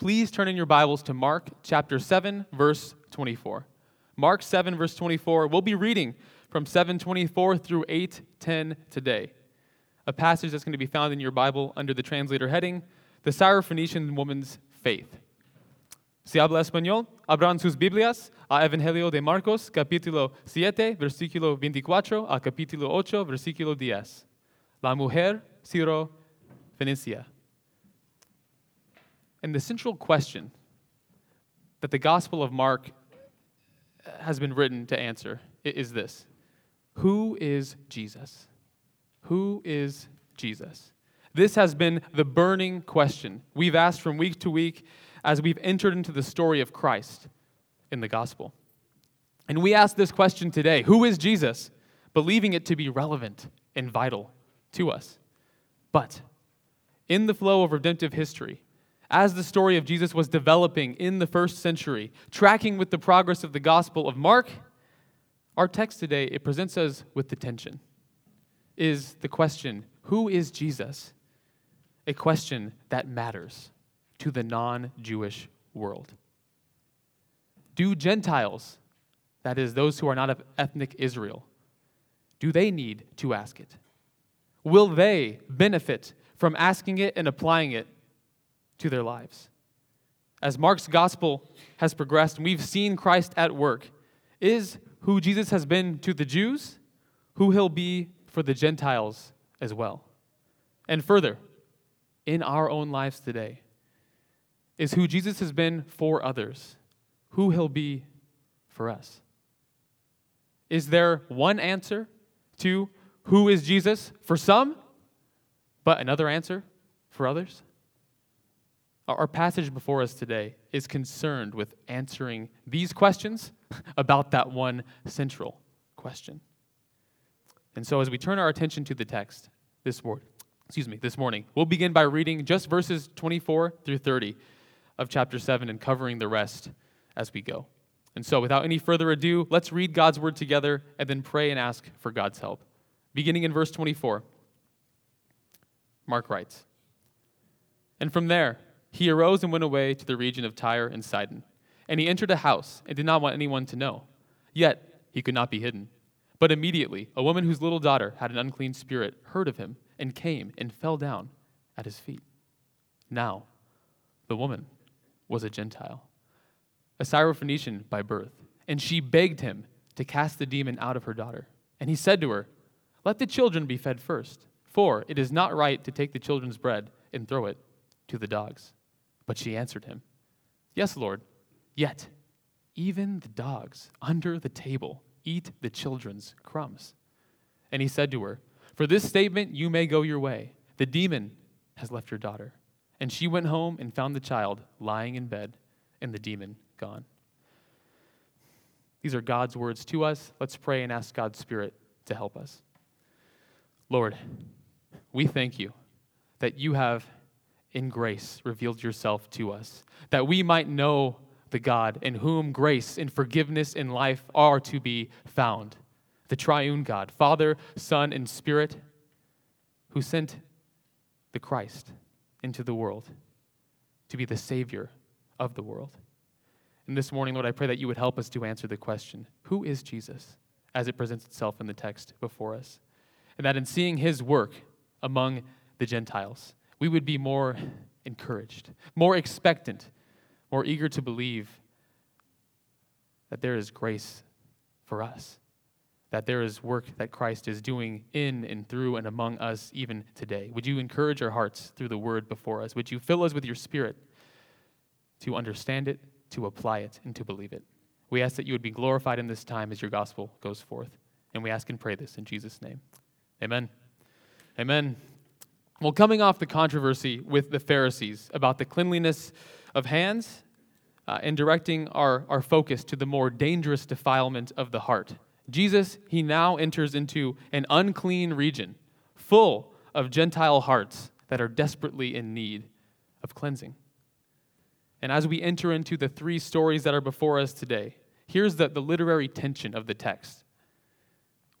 please turn in your Bibles to Mark chapter 7, verse 24. Mark 7, verse 24. We'll be reading from 724 through 810 today. A passage that's going to be found in your Bible under the translator heading, The Syrophoenician Woman's Faith. Si habla español, abran sus Biblias a Evangelio de Marcos, capítulo 7, versículo 24 a capítulo 8, versículo 10. La mujer Ciro Phoenicia. And the central question that the Gospel of Mark uh, has been written to answer is this Who is Jesus? Who is Jesus? This has been the burning question we've asked from week to week as we've entered into the story of Christ in the gospel. And we ask this question today Who is Jesus? believing it to be relevant and vital to us. But in the flow of redemptive history, as the story of Jesus was developing in the first century, tracking with the progress of the Gospel of Mark, our text today it presents us with the tension. Is the question, who is Jesus? A question that matters to the non-Jewish world. Do Gentiles, that is those who are not of ethnic Israel, do they need to ask it? Will they benefit from asking it and applying it to their lives. As Mark's gospel has progressed and we've seen Christ at work, is who Jesus has been to the Jews, who he'll be for the Gentiles as well. And further, in our own lives today, is who Jesus has been for others, who he'll be for us. Is there one answer to who is Jesus for some, but another answer for others? Our passage before us today is concerned with answering these questions about that one central question. And so as we turn our attention to the text this morning, excuse me, this morning, we'll begin by reading just verses 24 through 30 of chapter 7 and covering the rest as we go. And so without any further ado, let's read God's word together and then pray and ask for God's help. Beginning in verse 24. Mark writes, And from there, he arose and went away to the region of Tyre and Sidon. And he entered a house and did not want anyone to know. Yet he could not be hidden. But immediately, a woman whose little daughter had an unclean spirit heard of him and came and fell down at his feet. Now, the woman was a Gentile, a Syrophoenician by birth, and she begged him to cast the demon out of her daughter. And he said to her, Let the children be fed first, for it is not right to take the children's bread and throw it to the dogs. But she answered him, Yes, Lord, yet even the dogs under the table eat the children's crumbs. And he said to her, For this statement you may go your way. The demon has left your daughter. And she went home and found the child lying in bed, and the demon gone. These are God's words to us. Let's pray and ask God's Spirit to help us. Lord, we thank you that you have in grace revealed yourself to us, that we might know the God in whom grace and forgiveness and life are to be found. The triune God, Father, Son, and Spirit, who sent the Christ into the world to be the Savior of the world. And this morning, Lord, I pray that you would help us to answer the question who is Jesus as it presents itself in the text before us? And that in seeing his work among the Gentiles, we would be more encouraged, more expectant, more eager to believe that there is grace for us, that there is work that Christ is doing in and through and among us even today. Would you encourage our hearts through the word before us? Would you fill us with your spirit to understand it, to apply it, and to believe it? We ask that you would be glorified in this time as your gospel goes forth. And we ask and pray this in Jesus' name. Amen. Amen. Well, coming off the controversy with the Pharisees about the cleanliness of hands uh, and directing our, our focus to the more dangerous defilement of the heart, Jesus, he now enters into an unclean region full of Gentile hearts that are desperately in need of cleansing. And as we enter into the three stories that are before us today, here's the, the literary tension of the text.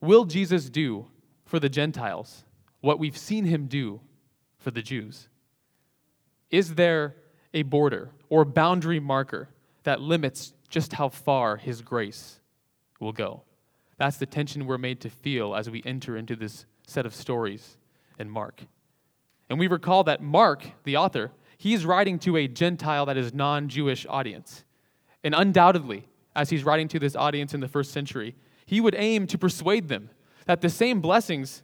Will Jesus do for the Gentiles what we've seen him do for the Jews? Is there a border or boundary marker that limits just how far His grace will go. That's the tension we're made to feel as we enter into this set of stories in Mark. And we recall that Mark, the author, he's writing to a Gentile that is non Jewish audience. And undoubtedly, as he's writing to this audience in the first century, he would aim to persuade them that the same blessings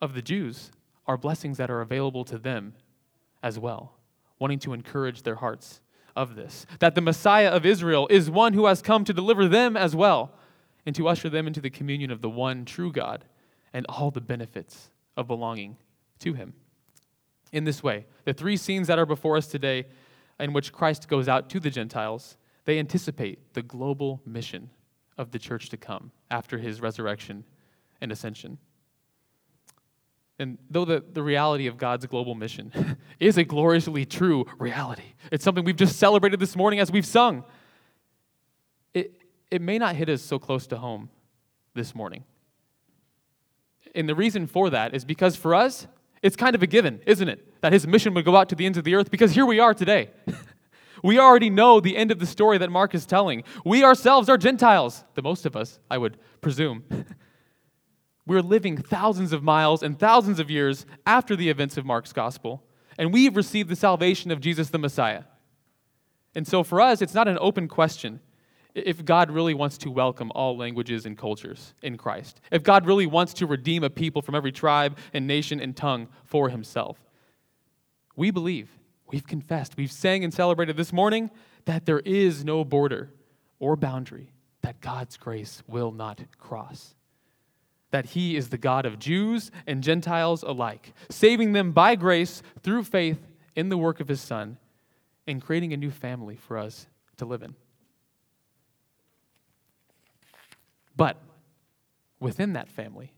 of the Jews are blessings that are available to them as well, wanting to encourage their hearts of this. That the Messiah of Israel is one who has come to deliver them as well and to usher them into the communion of the one true God and all the benefits of belonging to him. In this way, the three scenes that are before us today, in which Christ goes out to the Gentiles, they anticipate the global mission of the church to come after his resurrection and ascension. And though the, the reality of God's global mission is a gloriously true reality, it's something we've just celebrated this morning as we've sung, it, it may not hit us so close to home this morning. And the reason for that is because for us, it's kind of a given, isn't it? That his mission would go out to the ends of the earth because here we are today. we already know the end of the story that Mark is telling. We ourselves are Gentiles, the most of us, I would presume. We're living thousands of miles and thousands of years after the events of Mark's gospel, and we've received the salvation of Jesus the Messiah. And so for us, it's not an open question if God really wants to welcome all languages and cultures in Christ, if God really wants to redeem a people from every tribe and nation and tongue for himself. We believe, we've confessed, we've sang and celebrated this morning that there is no border or boundary that God's grace will not cross. That he is the God of Jews and Gentiles alike, saving them by grace through faith in the work of his Son and creating a new family for us to live in. But within that family,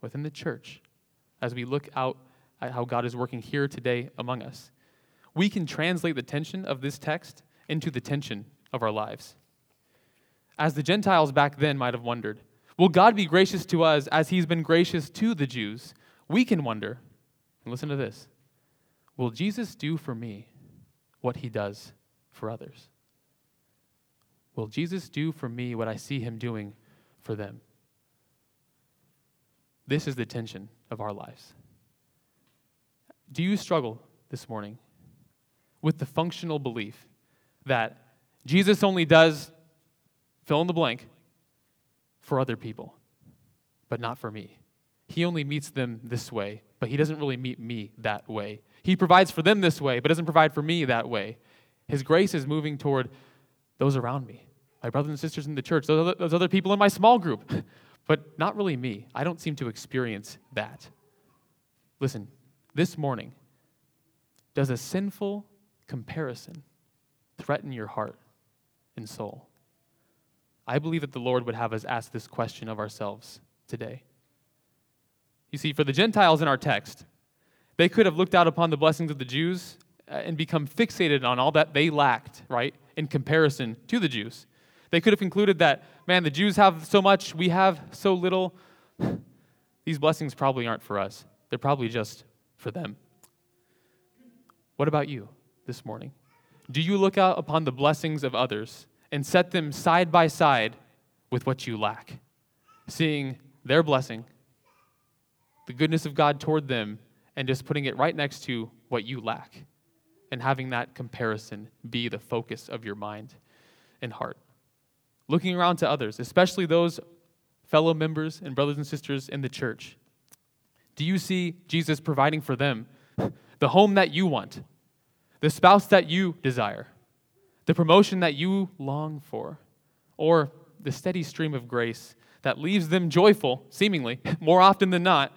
within the church, as we look out at how God is working here today among us, we can translate the tension of this text into the tension of our lives. As the Gentiles back then might have wondered, will God be gracious to us as he's been gracious to the Jews? We can wonder, and listen to this will Jesus do for me what he does for others? Will Jesus do for me what I see him doing for them. This is the tension of our lives. Do you struggle this morning with the functional belief that Jesus only does fill in the blank for other people, but not for me? He only meets them this way, but he doesn't really meet me that way. He provides for them this way, but doesn't provide for me that way. His grace is moving toward those around me my brothers and sisters in the church, those other, those other people in my small group, but not really me. I don't seem to experience that. Listen, this morning, does a sinful comparison threaten your heart and soul? I believe that the Lord would have us ask this question of ourselves today. You see, for the Gentiles in our text, they could have looked out upon the blessings of the Jews uh, and become fixated on all that they lacked, right, in comparison to the Jews. They could have concluded that, man, the Jews have so much, we have so little. These blessings probably aren't for us, they're probably just for them. What about you this morning? Do you look out upon the blessings of others and set them side by side with what you lack? Seeing their blessing, the goodness of God toward them, and just putting it right next to what you lack, and having that comparison be the focus of your mind and heart looking around to others, especially those fellow members and brothers and sisters in the church? Do you see Jesus providing for them the home that you want, the spouse that you desire, the promotion that you long for, or the steady stream of grace that leaves them joyful, seemingly, more often than not,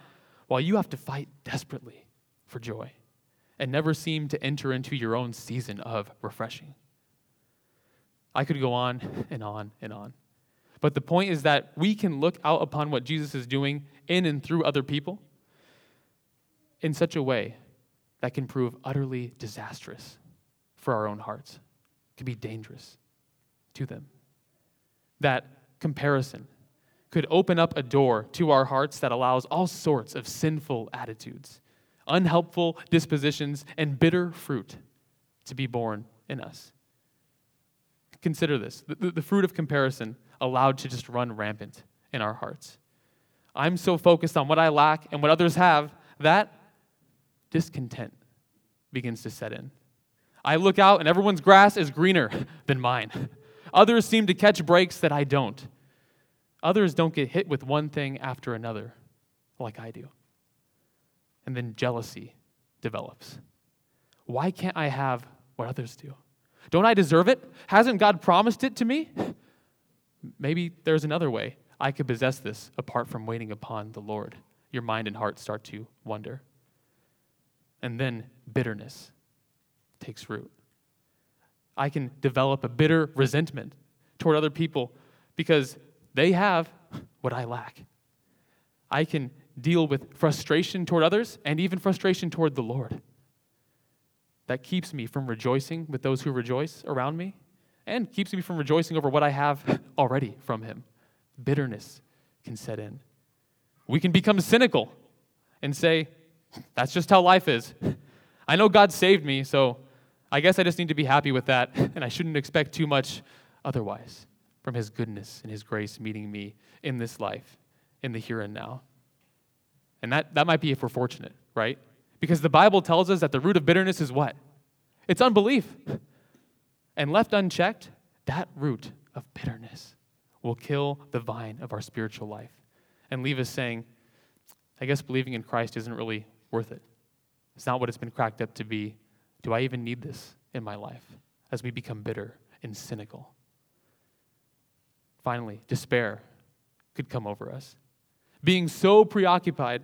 while you have to fight desperately for joy and never seem to enter into your own season of refreshing? I could go on and on and on. But the point is that we can look out upon what Jesus is doing in and through other people in such a way that can prove utterly disastrous for our own hearts, can be dangerous to them. That comparison could open up a door to our hearts that allows all sorts of sinful attitudes, unhelpful dispositions, and bitter fruit to be borne in us. Consider this the, the, fruit of comparison allowed to just run rampant in our hearts. I'm so focused on what I lack and what others have that discontent begins to set in. I look out and everyone's grass is greener than mine. Others seem to catch breaks that I don't. Others don't get hit with one thing after another like I do. And then jealousy develops. Why can't I have what others do? Don't I deserve it? Hasn't God promised it to me? Maybe there's another way I could possess this apart from waiting upon the Lord. Your mind and heart start to wonder. And then bitterness takes root. I can develop a bitter resentment toward other people because they have what I lack. I can deal with frustration toward others and even frustration toward the Lord. That keeps me from rejoicing with those who rejoice around me and keeps me from rejoicing over what I have already from Him. Bitterness can set in. We can become cynical and say, that's just how life is. I know God saved me, so I guess I just need to be happy with that, and I shouldn't expect too much otherwise from His goodness and His grace meeting me in this life, in the here and now. And that, that might be if we're fortunate, right? Because the Bible tells us that the root of bitterness is what? It's unbelief. And left unchecked, that root of bitterness will kill the vine of our spiritual life and leave us saying, I guess believing in Christ isn't really worth it. It's not what it's been cracked up to be. Do I even need this in my life? As we become bitter and cynical. Finally, despair could come over us. Being so preoccupied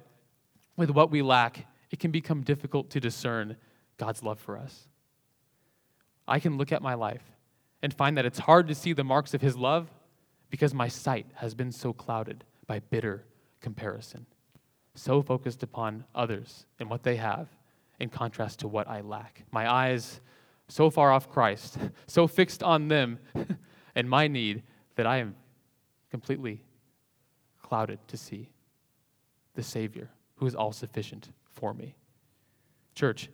with what we lack, it can become difficult to discern God's love for us. I can look at my life and find that it's hard to see the marks of His love because my sight has been so clouded by bitter comparison, so focused upon others and what they have in contrast to what I lack. My eyes so far off Christ, so fixed on them and my need that I am completely clouded to see the Savior who is all sufficient for me. Church,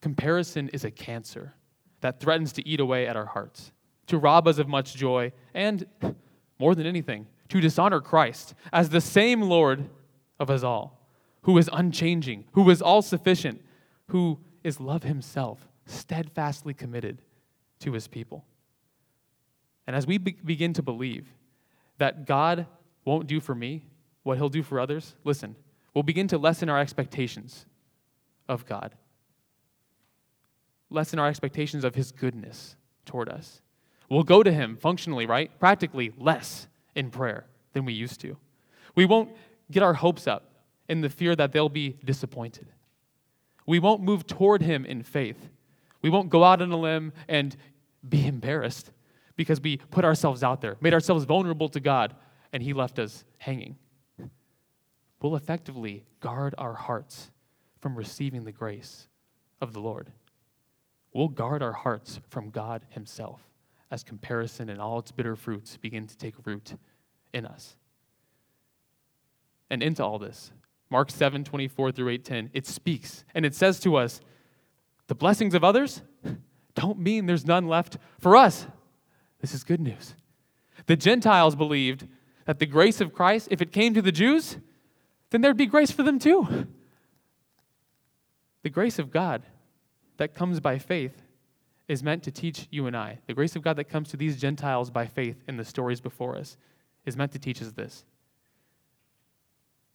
comparison is a cancer that threatens to eat away at our hearts, to rob us of much joy, and more than anything, to dishonor Christ as the same Lord of us all, who is unchanging, who is all sufficient, who is love himself, steadfastly committed to his people. And as we be- begin to believe that God won't do for me what he'll do for others, listen, we'll begin to lessen our expectations of God, lessen our expectations of his goodness toward us. We'll go to him functionally, right? Practically less in prayer than we used to. We won't get our hopes up in the fear that they'll be disappointed. We won't move toward him in faith. We won't go out on a limb and be embarrassed because we put ourselves out there, made ourselves vulnerable to God, and he left us hanging. We'll effectively guard our hearts from receiving the grace of the Lord. We'll guard our hearts from God himself as comparison and all its bitter fruits begin to take root in us. And into all this, Mark 7, 24 through 8, 10, it speaks and it says to us, the blessings of others don't mean there's none left for us. This is good news. The Gentiles believed that the grace of Christ, if it came to the Jews, then there'd be grace for them too. The grace of God that comes by faith is meant to teach you and I. The grace of God that comes to these Gentiles by faith in the stories before us is meant to teach us this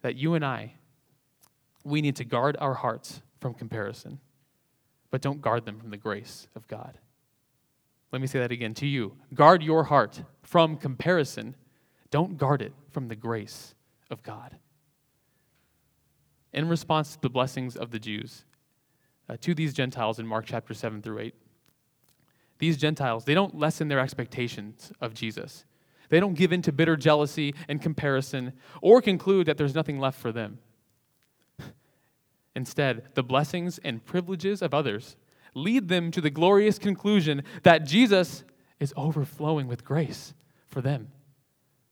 that you and I we need to guard our hearts from comparison, but don't guard them from the grace of God. Let me say that again to you. Guard your heart from comparison, don't guard it from the grace of God. In response to the blessings of the Jews, uh, to these Gentiles in Mark chapter 7 through 8, these Gentiles, they don't lessen their expectations of Jesus. They don't give in to bitter jealousy and comparison or conclude that there's nothing left for them. Instead, the blessings and privileges of others lead them to the glorious conclusion that Jesus is overflowing with grace for them.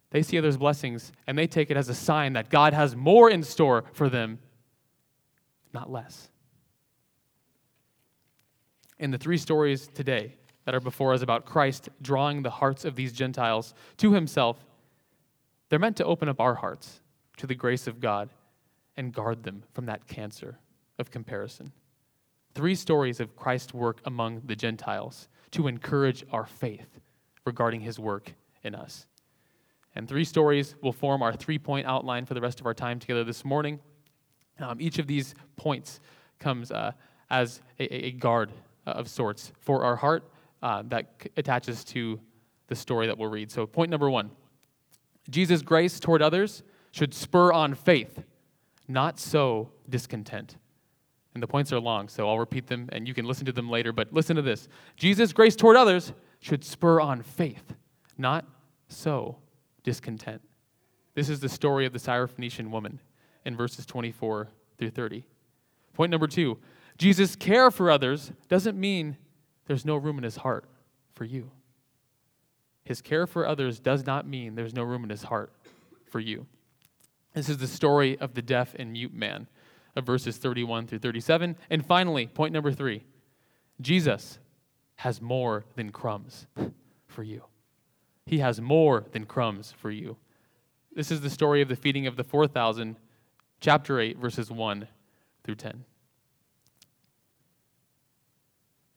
They see others' blessings and they take it as a sign that God has more in store for them, not less. in the three stories today that are before us about Christ drawing the hearts of these Gentiles to himself, they're meant to open up our hearts to the grace of God and guard them from that cancer of comparison. Three stories of Christ's work among the Gentiles to encourage our faith regarding his work in us. And three stories will form our three point outline for the rest of our time together this morning. Um, each of these points comes uh, as a, a, guard of sorts for our heart uh, that c- attaches to the story that we'll read. So, point number one Jesus' grace toward others should spur on faith, not sow discontent. And the points are long, sow I'll repeat them and you can listen to them later. But listen to this Jesus' grace toward others should spur on faith, not so discontent. This is the story of the Syrophoenician woman in verses 24 through 30. Point number two Jesus' care for others doesn't mean there's no room in his heart for you. His care for others does not mean there's no room in his heart for you. This is the story of the deaf and mute man of verses 31 through 37. And finally, point number three Jesus has more than crumbs for you. He has more than crumbs for you. This is the story of the feeding of the 4,000, chapter 8, verses 1 through 10.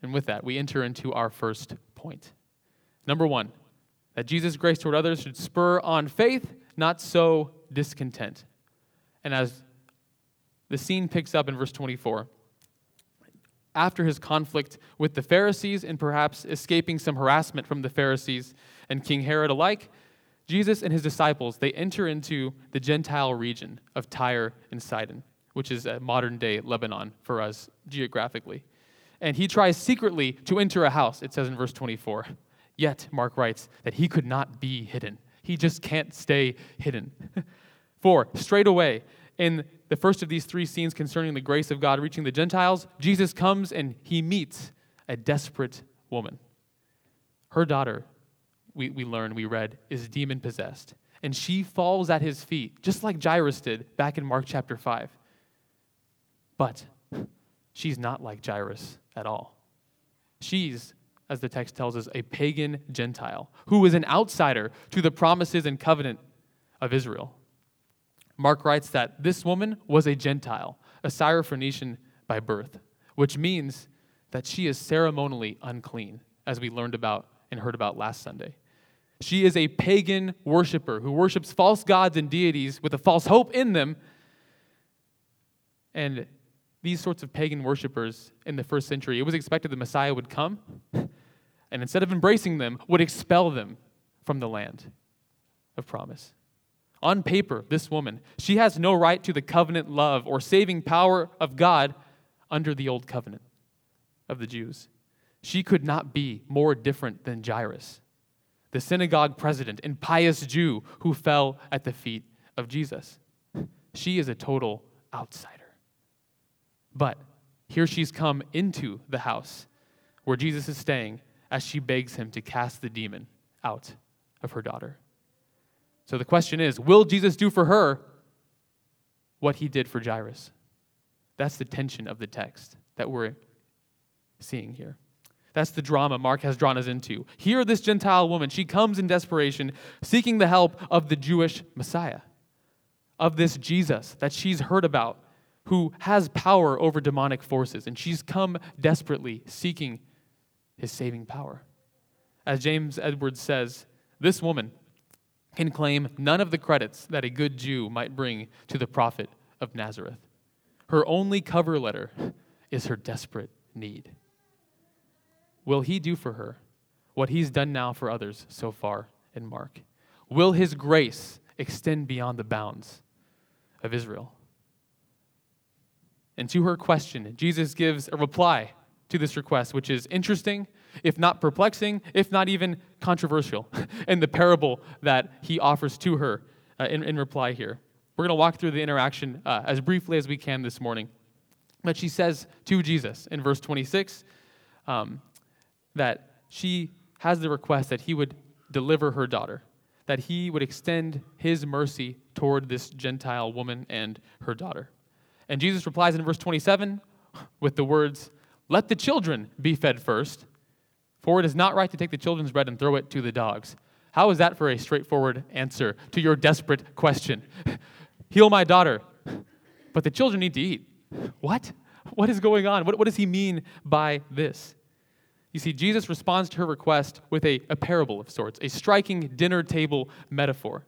And with that, we enter into our first point. Number one, that Jesus' grace toward others should spur on faith, not sow discontent. And as the scene picks up in verse 24, after his conflict with the Pharisees and perhaps escaping some harassment from the Pharisees and King Herod alike, Jesus and his disciples, they enter into the Gentile region of Tyre and Sidon, which is uh, modern day Lebanon for us geographically. And he tries secretly to enter a house, it says in verse 24. Yet, Mark writes that he could not be hidden. He just can't stay hidden. For, straight away, in the first of these three scenes concerning the grace of God reaching the Gentiles, Jesus comes and he meets a desperate woman. Her daughter, we, we learn, we read, is demon possessed. And she falls at his feet, just like Jairus did back in Mark chapter 5. But she's not like Jairus at all. She's, as the text tells us, a pagan Gentile who is an outsider to the promises and covenant of Israel. Mark writes that this woman was a Gentile, a Syrophoenician by birth, which means that she is ceremonially unclean, as we learned about and heard about last Sunday. She is a pagan worshiper who worships false gods and deities with a false hope in them. And these sorts of pagan worshippers in the first century, it was expected the Messiah would come and instead of embracing them, would expel them from the land of promise. On paper, this woman, she has no right to the covenant love or saving power of God under the old covenant of the Jews. She could not be more different than Jairus, the synagogue president and pious Jew who fell at the feet of Jesus. She is a total outsider. But here she's come into the house where Jesus is staying as she begs him to cast the demon out of her daughter. So the question is will Jesus do for her what he did for Jairus? That's the tension of the text that we're seeing here. That's the drama Mark has drawn us into. Here, this Gentile woman, she comes in desperation, seeking the help of the Jewish Messiah, of this Jesus that she's heard about, who has power over demonic forces. And she's come desperately seeking his saving power. As James Edwards says, this woman, can claim none of the credits that a good Jew might bring to the prophet of Nazareth. Her only cover letter is her desperate need. Will he do for her what he's done now for others so far in Mark? Will his grace extend beyond the bounds of Israel? And to her question, Jesus gives a reply to this request, which is interesting if not perplexing, if not even controversial, in the parable that he offers to her uh, in, in reply here. We're going to walk through the interaction uh, as briefly as we can this morning. But she says to Jesus in verse 26 um, that she has the request that he would deliver her daughter, that he would extend his mercy toward this Gentile woman and her daughter. And Jesus replies in verse 27 with the words, Let the children be fed first, for it is not right to take the children's bread and throw it to the dogs. How is that for a straightforward answer to your desperate question? Heal my daughter, but the children need to eat. What? What is going on? What, what does he mean by this? You see, Jesus responds to her request with a, a parable of sorts, a striking dinner table metaphor.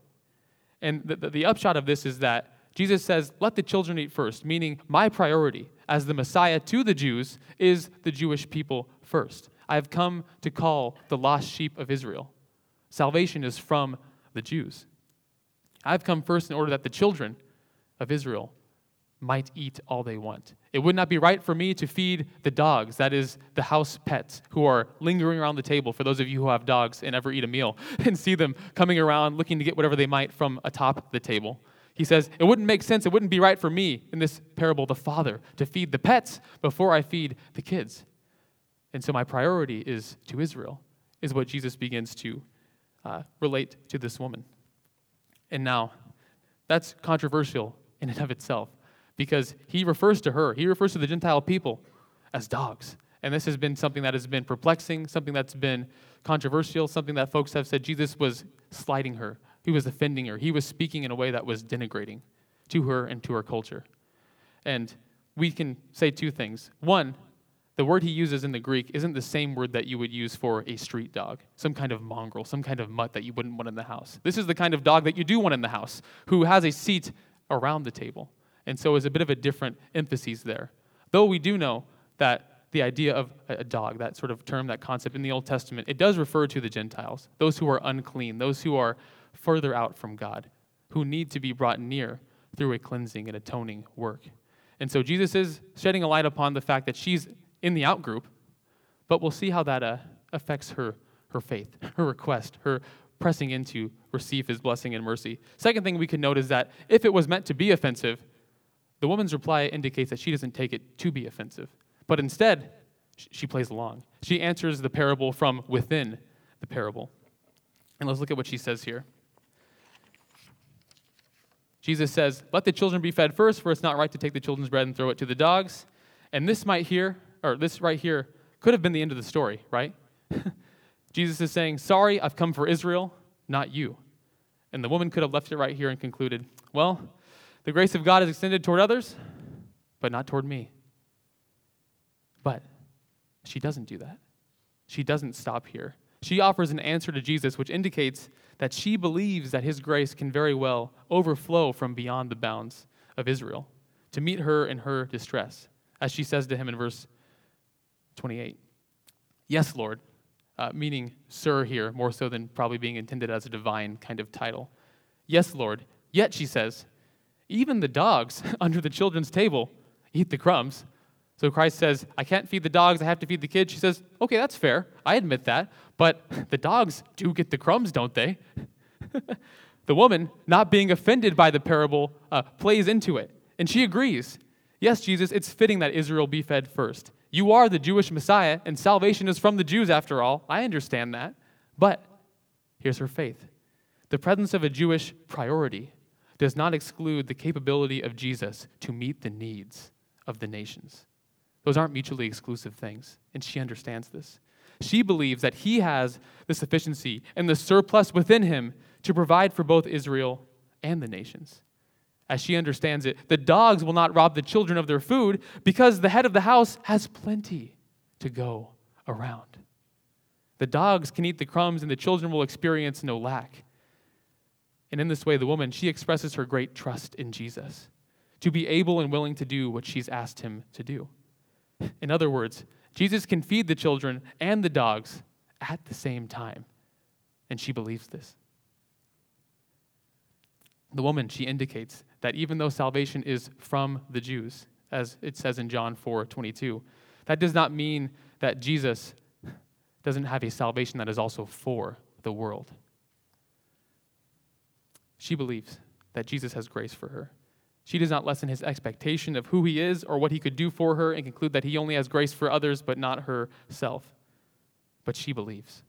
And the, the, the upshot of this is that Jesus says, Let the children eat first, meaning my priority as the Messiah to the Jews is the Jewish people first. I have come to call the lost sheep of Israel. Salvation is from the Jews. I've come first in order that the children of Israel might eat all they want. It would not be right for me to feed the dogs, that is, the house pets who are lingering around the table, for those of you who have dogs and ever eat a meal, and see them coming around looking to get whatever they might from atop the table. He says, It wouldn't make sense, it wouldn't be right for me in this parable, the father, to feed the pets before I feed the kids. And so my priority is to Israel, is what Jesus begins to uh, relate to this woman. And now, that's controversial in and of itself because he refers to her, he refers to the Gentile people as dogs. And this has been something that has been perplexing, something that's been controversial, something that folks have said Jesus was slighting her, he was offending her, he was speaking in a way that was denigrating to her and to her culture. And we can say two things. One, the word he uses in the Greek isn't the same word that you would use for a street dog, some kind of mongrel, some kind of mutt that you wouldn't want in the house. This is the kind of dog that you do want in the house, who has a seat around the table. And so is a bit of a different emphasis there. Though we do know that the idea of a dog, that sort of term, that concept in the Old Testament, it does refer to the Gentiles, those who are unclean, those who are further out from God, who need to be brought near through a cleansing and atoning work. And so Jesus is shedding a light upon the fact that she's in the out group, but we'll see how that uh, affects her, her faith, her request, her pressing into receive his blessing and mercy. Second thing we can note is that if it was meant to be offensive, the woman's reply indicates that she doesn't take it to be offensive, but instead, she plays along. She answers the parable from within the parable. And let's look at what she says here. Jesus says, Let the children be fed first, for it's not right to take the children's bread and throw it to the dogs. And this might here or this right here, could have been the end of the story, right? Jesus is saying, Sorry, I've come for Israel, not you. And the woman could have left it right here and concluded, Well, the grace of God is extended toward others, but not toward me. But she doesn't do that. She doesn't stop here. She offers an answer to Jesus, which indicates that she believes that his grace can very well overflow from beyond the bounds of Israel to meet her in her distress. As she says to him in verse 28. Yes, Lord, uh, meaning sir here, more so than probably being intended as a divine kind of title. Yes, Lord. Yet, she says, even the dogs under the children's table eat the crumbs. So Christ says, I can't feed the dogs, I have to feed the kids. She says, Okay, that's fair. I admit that. But the dogs do get the crumbs, don't they? the woman, not being offended by the parable, uh, plays into it. And she agrees. Yes, Jesus, it's fitting that Israel be fed first. You are the Jewish Messiah, and salvation is from the Jews after all. I understand that. But here's her faith the presence of a Jewish priority does not exclude the capability of Jesus to meet the needs of the nations. Those aren't mutually exclusive things, and she understands this. She believes that he has the sufficiency and the surplus within him to provide for both Israel and the nations as she understands it, the dogs will not rob the children of their food because the head of the house has plenty to go around. The dogs can eat the crumbs and the children will experience no lack. And in this way, the woman, she expresses her great trust in Jesus to be able and willing to do what she's asked him to do. In other words, Jesus can feed the children and the dogs at the same time. And she believes this. The woman, she indicates that even though salvation is from the Jews, as it says in John 4 22, that does not mean that Jesus doesn't have a salvation that is also for the world. She believes that Jesus has grace for her. She does not lessen his expectation of who he is or what he could do for her and conclude that he only has grace for others but not herself. But she believes.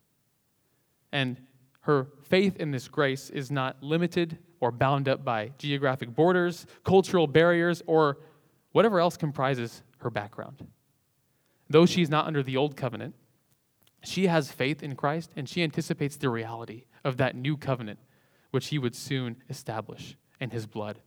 And her faith in this grace is not limited or bound up by geographic borders, cultural barriers, or whatever else comprises her background. though she's not under the old covenant, she has faith in Christ and she anticipates the reality of that new covenant, which he would soon establish in his blood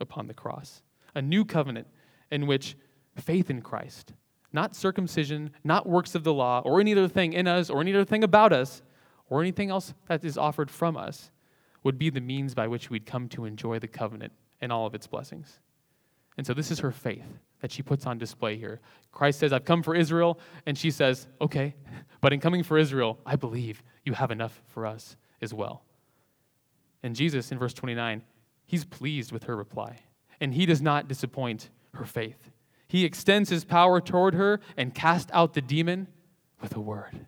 upon the cross. A new covenant in which faith in Christ, not circumcision, not works of the law, or any other thing in us, or any other thing about us, or anything else that is offered from us, would be the means by which we'd come to enjoy the covenant and all of its blessings. And so this is her faith that she puts on display here. Christ says, I've come for Israel. And she says, Okay, but in coming for Israel, I believe you have enough for us as well. And Jesus, in verse 29, he's pleased with her reply. And he does not disappoint her faith. He extends his power toward her and cast out the demon with a word.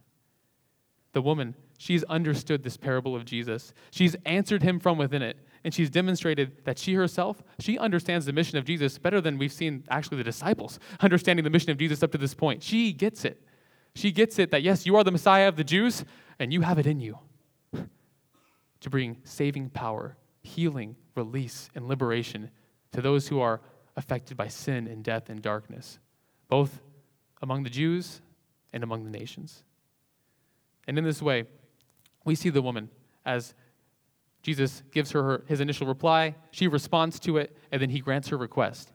The woman, she's understood this parable of Jesus. She's answered him from within it and she's demonstrated that she herself, she understands the mission of Jesus better than we've seen actually the disciples understanding the mission of Jesus up to this point. She gets it. She gets it that yes, you are the Messiah of the Jews and you have it in you to bring saving power, healing, release, and liberation to those who are affected by sin and death and darkness, both among the Jews and among the nations. And in this way, we see the woman as Jesus gives her his initial reply, she responds to it, and then he grants her request.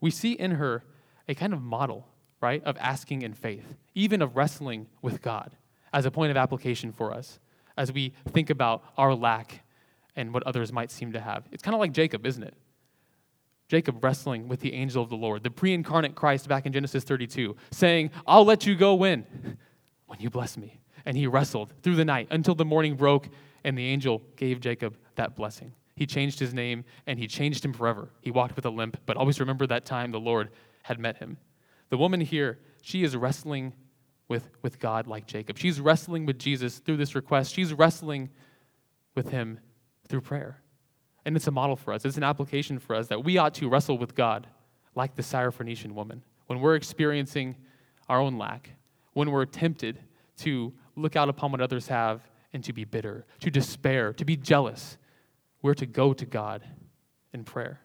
We see in her a kind of model, right, of asking in faith, even of wrestling with God as a point of application for us as we think about our lack and what others might seem to have. It's kind of like Jacob, isn't it? Jacob wrestling with the angel of the Lord, the pre incarnate Christ back in Genesis 32, saying, I'll let you go when? When you bless me. And he wrestled through the night until the morning broke and the angel gave Jacob that blessing. He changed his name and he changed him forever. He walked with a limp, but always remember that time the Lord had met him. The woman here, she is wrestling with, with God like Jacob. She's wrestling with Jesus through this request. She's wrestling with him through prayer. And it's a model for us, it's an application for us that we ought to wrestle with God like the Syrophoenician woman. When we're experiencing our own lack, when we're tempted to look out upon what others have and to be bitter, to despair, to be jealous. We're to go to God in prayer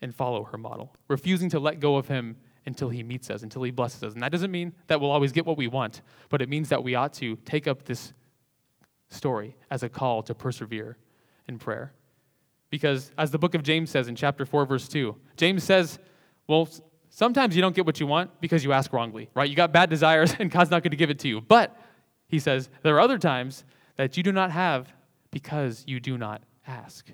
and follow her model, refusing to let go of Him until He meets us, until He blesses us. And that doesn't mean that we'll always get what we want, but it means that we ought to take up this story as a call to persevere in prayer. Because as the book of James says in chapter 4, verse 2, James says, well, sometimes you don't get what you want because you ask wrongly, right? You got bad desires and God's not going to give it to you. But he says, There are other times that you do not have because you do not ask.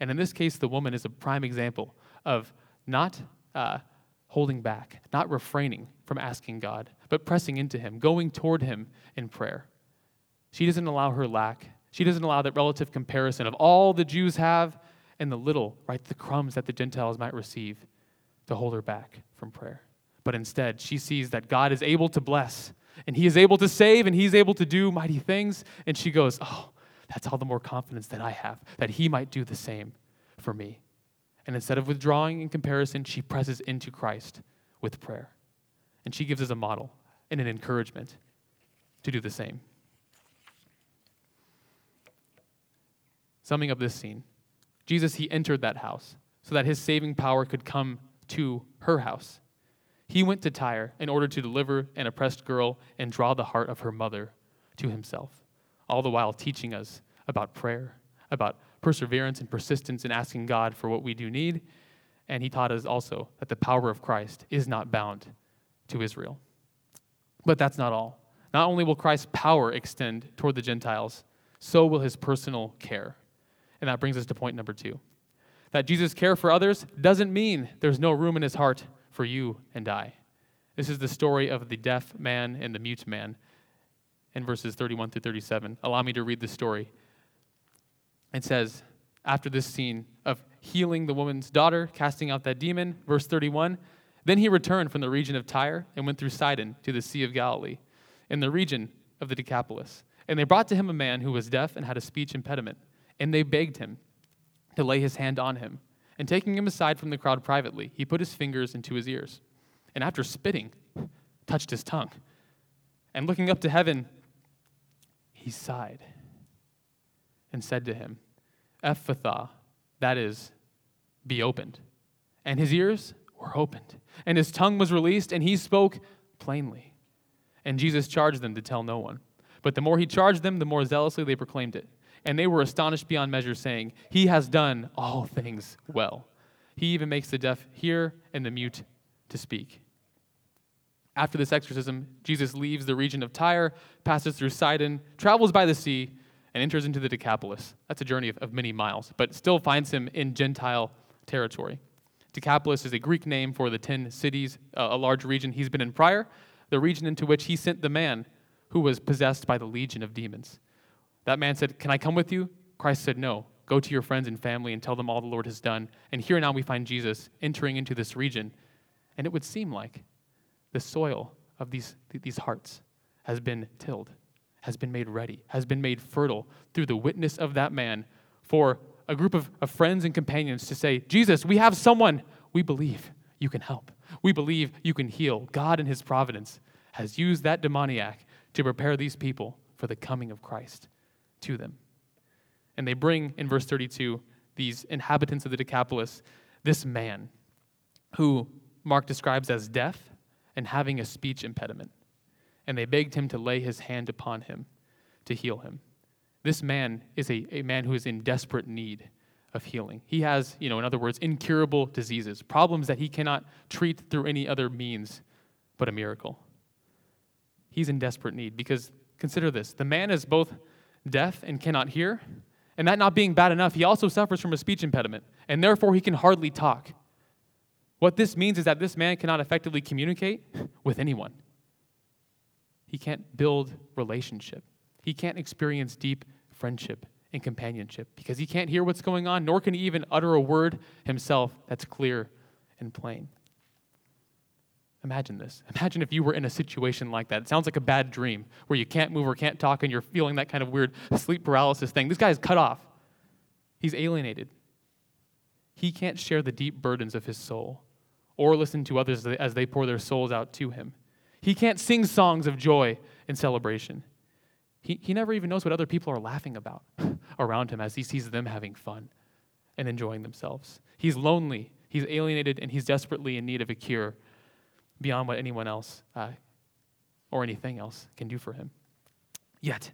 And in this case, the woman is a prime example of not uh, holding back, not refraining from asking God, but pressing into Him, going toward Him in prayer. She doesn't allow her lack, she doesn't allow that relative comparison of all the Jews have and the little, right, the crumbs that the Gentiles might receive to hold her back from prayer. But instead, she sees that God is able to bless and he is able to save and he's able to do mighty things. And she goes, Oh, that's all the more confidence that I have that he might do the same for me. And instead of withdrawing in comparison, she presses into Christ with prayer. And she gives us a model and an encouragement to do the same. Summing up this scene, Jesus, he entered that house so that his saving power could come to her house. He went to Tyre in order to deliver an oppressed girl and draw the heart of her mother to himself, all the while teaching us about prayer, about perseverance and persistence in asking God for what we do need. And he taught us also that the power of Christ is not bound to Israel. But that's not all. Not only will Christ's power extend toward the Gentiles, so will his personal care. And that brings us to point number two. That Jesus' care for others doesn't mean there's no room in his heart for you and I. This is the story of the deaf man and the mute man in verses 31 through 37. Allow me to read the story. It says, after this scene of healing the woman's daughter, casting out that demon, verse 31, then he returned from the region of Tyre and went through Sidon to the Sea of Galilee, in the region of the Decapolis. And they brought to him a man who was deaf and had a speech impediment, and they begged him to lay his hand on him. And taking him aside from the crowd privately, he put his fingers into his ears. And after spitting, touched his tongue. And looking up to heaven, he sighed and said to him, Ephphatha, that is, be opened. And his ears were opened, and his tongue was released, and he spoke plainly. And Jesus charged them to tell no one. But the more he charged them, the more zealously they proclaimed it. And they were astonished beyond measure, saying, He has done all things well. He even makes the deaf hear and the mute to speak. After this exorcism, Jesus leaves the region of Tyre, passes through Sidon, travels by the sea, and enters into the Decapolis. That's a journey of, of many miles, but still finds him in Gentile territory. Decapolis is a Greek name for the 10 cities, uh, a large region he's been in prior, the region into which he sent the man who was possessed by the legion of demons. That man said, Can I come with you? Christ said, No. Go to your friends and family and tell them all the Lord has done. And here now we find Jesus entering into this region. And it would seem like the soil of these, these hearts has been tilled, has been made ready, has been made fertile through the witness of that man for a group of, of friends and companions to say, Jesus, we have someone we believe you can help. We believe you can heal. God, in his providence, has used that demoniac to prepare these people for the coming of Christ to them. And they bring, in verse 32, these inhabitants of the Decapolis, this man who Mark describes as deaf and having a speech impediment. And they begged him to lay his hand upon him to heal him. This man is a, a man who is in desperate need of healing. He has, you know, in other words, incurable diseases, problems that he cannot treat through any other means but a miracle. He's in desperate need because consider this the man is both deaf and cannot hear, and that not being bad enough, he also suffers from a speech impediment, and therefore he can hardly talk. What this means is that this man cannot effectively communicate with anyone. He can't build relationship. He can't experience deep friendship and companionship because he can't hear what's going on, nor can he even utter a word himself that's clear and plain. Imagine this. Imagine if you were in a situation like that. It sounds like a bad dream where you can't move or can't talk and you're feeling that kind of weird sleep paralysis thing. This guy's cut off, he's alienated. He can't share the deep burdens of his soul or listen to others as they pour their souls out to him. He can't sing songs of joy and celebration. He, he never even knows what other people are laughing about around him as he sees them having fun and enjoying themselves. He's lonely, he's alienated, and he's desperately in need of a cure beyond what anyone else uh, or anything else can do for him. Yet,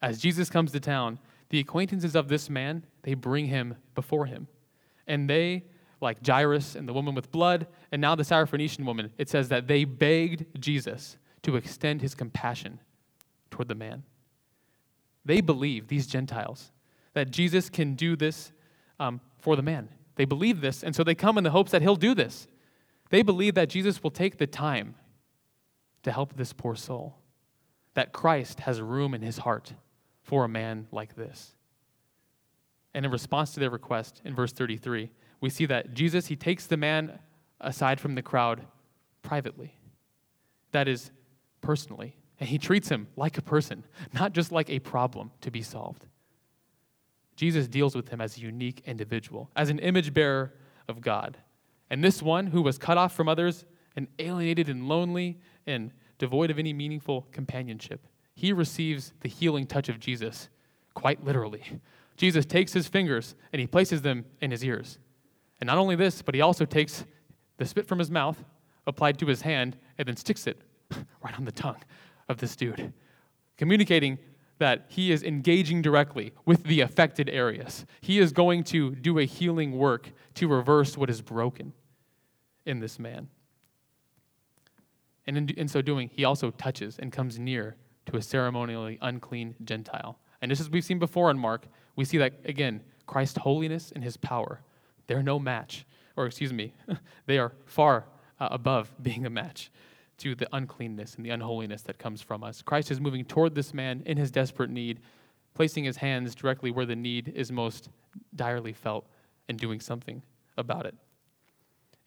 as Jesus comes to town, the acquaintances of this man, they bring him before him. And they, like Jairus and the woman with blood, and now the Syrophoenician woman, it says that they begged Jesus to extend his compassion toward the man. They believe, these Gentiles, that Jesus can do this um, for the man. They believe this, and so they come in the hopes that he'll do this. They believe that Jesus will take the time to help this poor soul, that Christ has room in his heart for a man like this. And in response to their request, in verse 33, we see that Jesus, he takes the man aside from the crowd privately. That is, personally. And he treats him like a person, not just like a problem to be solved. Jesus deals with him as a unique individual, as an image bearer of God. And this one who was cut off from others and alienated and lonely and devoid of any meaningful companionship, he receives the healing touch of Jesus quite literally. Jesus takes his fingers and he places them in his ears. And not only this, but he also takes the spit from his mouth, applied to his hand, and then sticks it right on the tongue of this dude, communicating that he is engaging directly with the affected areas. He is going to do a healing work to reverse what is broken in this man. And in, in so doing, he also touches and comes near to a ceremonially unclean Gentile. And just as we've seen before in Mark, we see that, again, Christ's holiness and his power, they're no match, or excuse me, they are far uh, above being a match to the uncleanness and the unholiness that comes from us. Christ is moving toward this man in his desperate need, placing his hands directly where the need is most direly felt and doing something about it.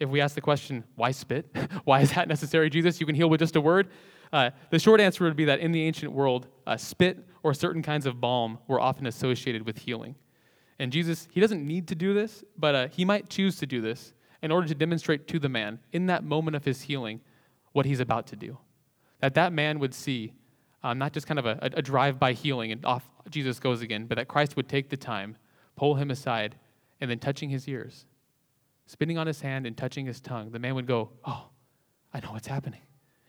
If we ask the question, why spit? why is that necessary, Jesus? You can heal with just a word. Uh, the short answer would be that in the ancient world, uh, spit or certain kinds of balm were often associated with healing. And Jesus, he doesn't need to do this, but uh, he might choose to do this in order to demonstrate to the man in that moment of his healing what he's about to do. That that man would see um, not just kind of a, a drive-by healing and off Jesus goes again, but that Christ would take the time, pull him aside, and then touching his ears, spitting on his hand and touching his tongue, the man would go, Oh, I know what's happening.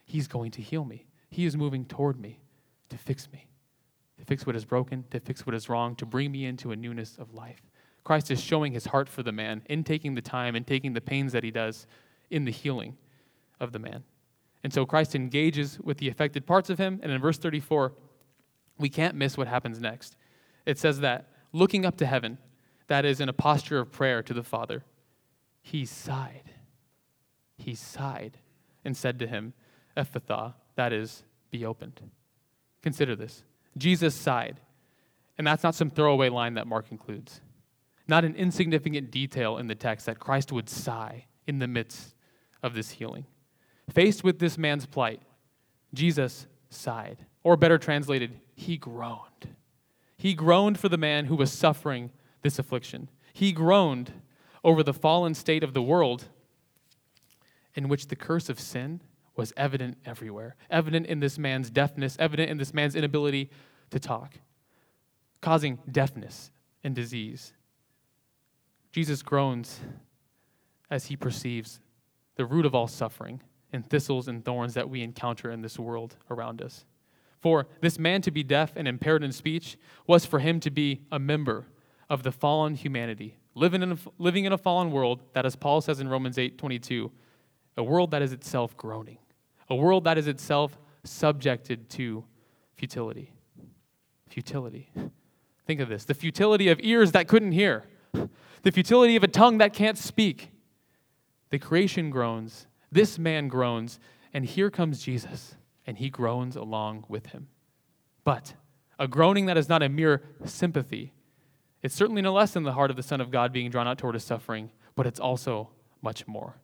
He's going to heal me. He is moving toward me to fix me, to fix what is broken, to fix what is wrong, to bring me into a newness of life. Christ is showing his heart for the man in taking the time and taking the pains that he does in the healing of the man. And so Christ engages with the affected parts of him. And in verse 34, we can't miss what happens next. It says that looking up to heaven, that is in a posture of prayer to the Father, he sighed. He sighed and said to him, Ephphatha, that is, be opened. Consider this. Jesus sighed. And that's not some throwaway line that Mark includes. Not an insignificant detail in the text that Christ would sigh in the midst of this healing. Faced with this man's plight, Jesus sighed. Or better translated, he groaned. He groaned for the man who was suffering this affliction. He groaned over the fallen state of the world in which the curse of sin was evident everywhere, evident in this man's deafness, evident in this man's inability to talk, causing deafness and disease. Jesus groans as he perceives the root of all suffering and thistles and thorns that we encounter in this world around us. For this man to be deaf and impaired in speech was for him to be a member of the fallen humanity, living in a, living in a fallen world that, as Paul says in Romans 8 22, a world that is itself groaning, a world that is itself subjected to futility. Futility. Think of this the futility of ears that couldn't hear, the futility of a tongue that can't speak. The creation groans, this man groans, and here comes Jesus, and he groans along with him. But a groaning that is not a mere sympathy. It's certainly no less than the heart of the Son of God being drawn out toward his suffering, but it's also much more.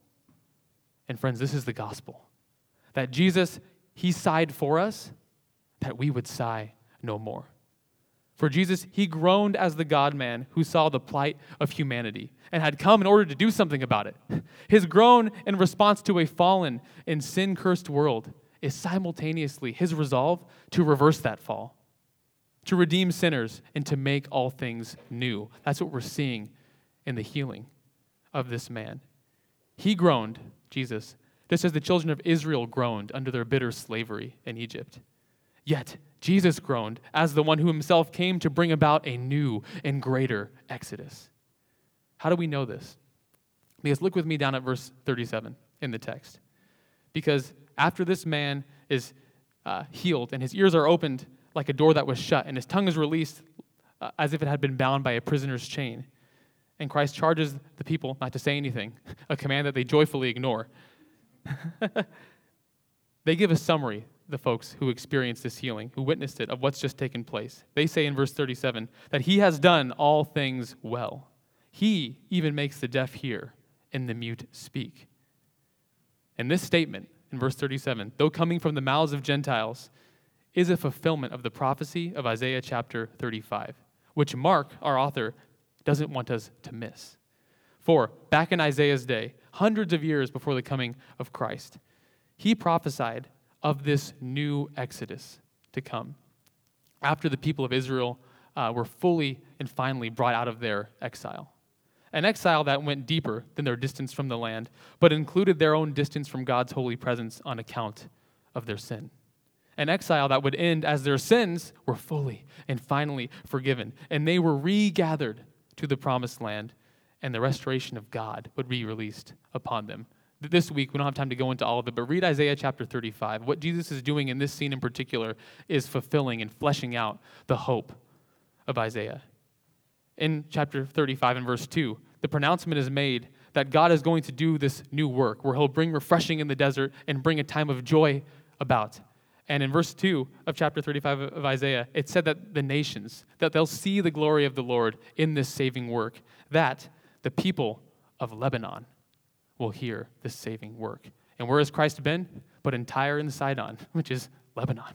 And friends, this is the gospel that Jesus, he sighed for us, that we would sigh no more. For Jesus, he groaned as the God man who saw the plight of humanity and had come in order to do something about it. His groan in response to a fallen and sin cursed world is simultaneously his resolve to reverse that fall, to redeem sinners, and to make all things new. That's what we're seeing in the healing of this man. He groaned Jesus, just as the children of Israel groaned under their bitter slavery in Egypt. Yet Jesus groaned as the one who himself came to bring about a new and greater exodus. How do we know this? Because look with me down at verse 37 in the text. Because after this man is uh, healed and his ears are opened like a door that was shut and his tongue is released uh, as if it had been bound by a prisoner's chain, and Christ charges the people not to say anything, a command that they joyfully ignore. they give a summary, the folks who experienced this healing, who witnessed it, of what's just taken place. They say in verse 37 that he has done all things well. He even makes the deaf hear and the mute speak. And this statement in verse 37, though coming from the mouths of Gentiles, is a fulfillment of the prophecy of Isaiah chapter 35, which Mark, our author, doesn't want us to miss. For back in Isaiah's day, hundreds of years before the coming of Christ, he prophesied of this new exodus to come after the people of Israel uh, were fully and finally brought out of their exile. An exile that went deeper than their distance from the land, but included their own distance from God's holy presence on account of their sin. An exile that would end as their sins were fully and finally forgiven, and they were regathered to the promised land, and the restoration of God would be released upon them. This week, we don't have time to go into all of it, but read Isaiah chapter 35. What Jesus is doing in this scene in particular is fulfilling and fleshing out the hope of Isaiah. In chapter 35 and verse 2, the pronouncement is made that God is going to do this new work where he'll bring refreshing in the desert and bring a time of joy about. And in verse 2 of chapter 35 of Isaiah, it said that the nations, that they'll see the glory of the Lord in this saving work, that the people of Lebanon will hear this saving work. And where has Christ been? But in Tyre and Sidon, which is Lebanon.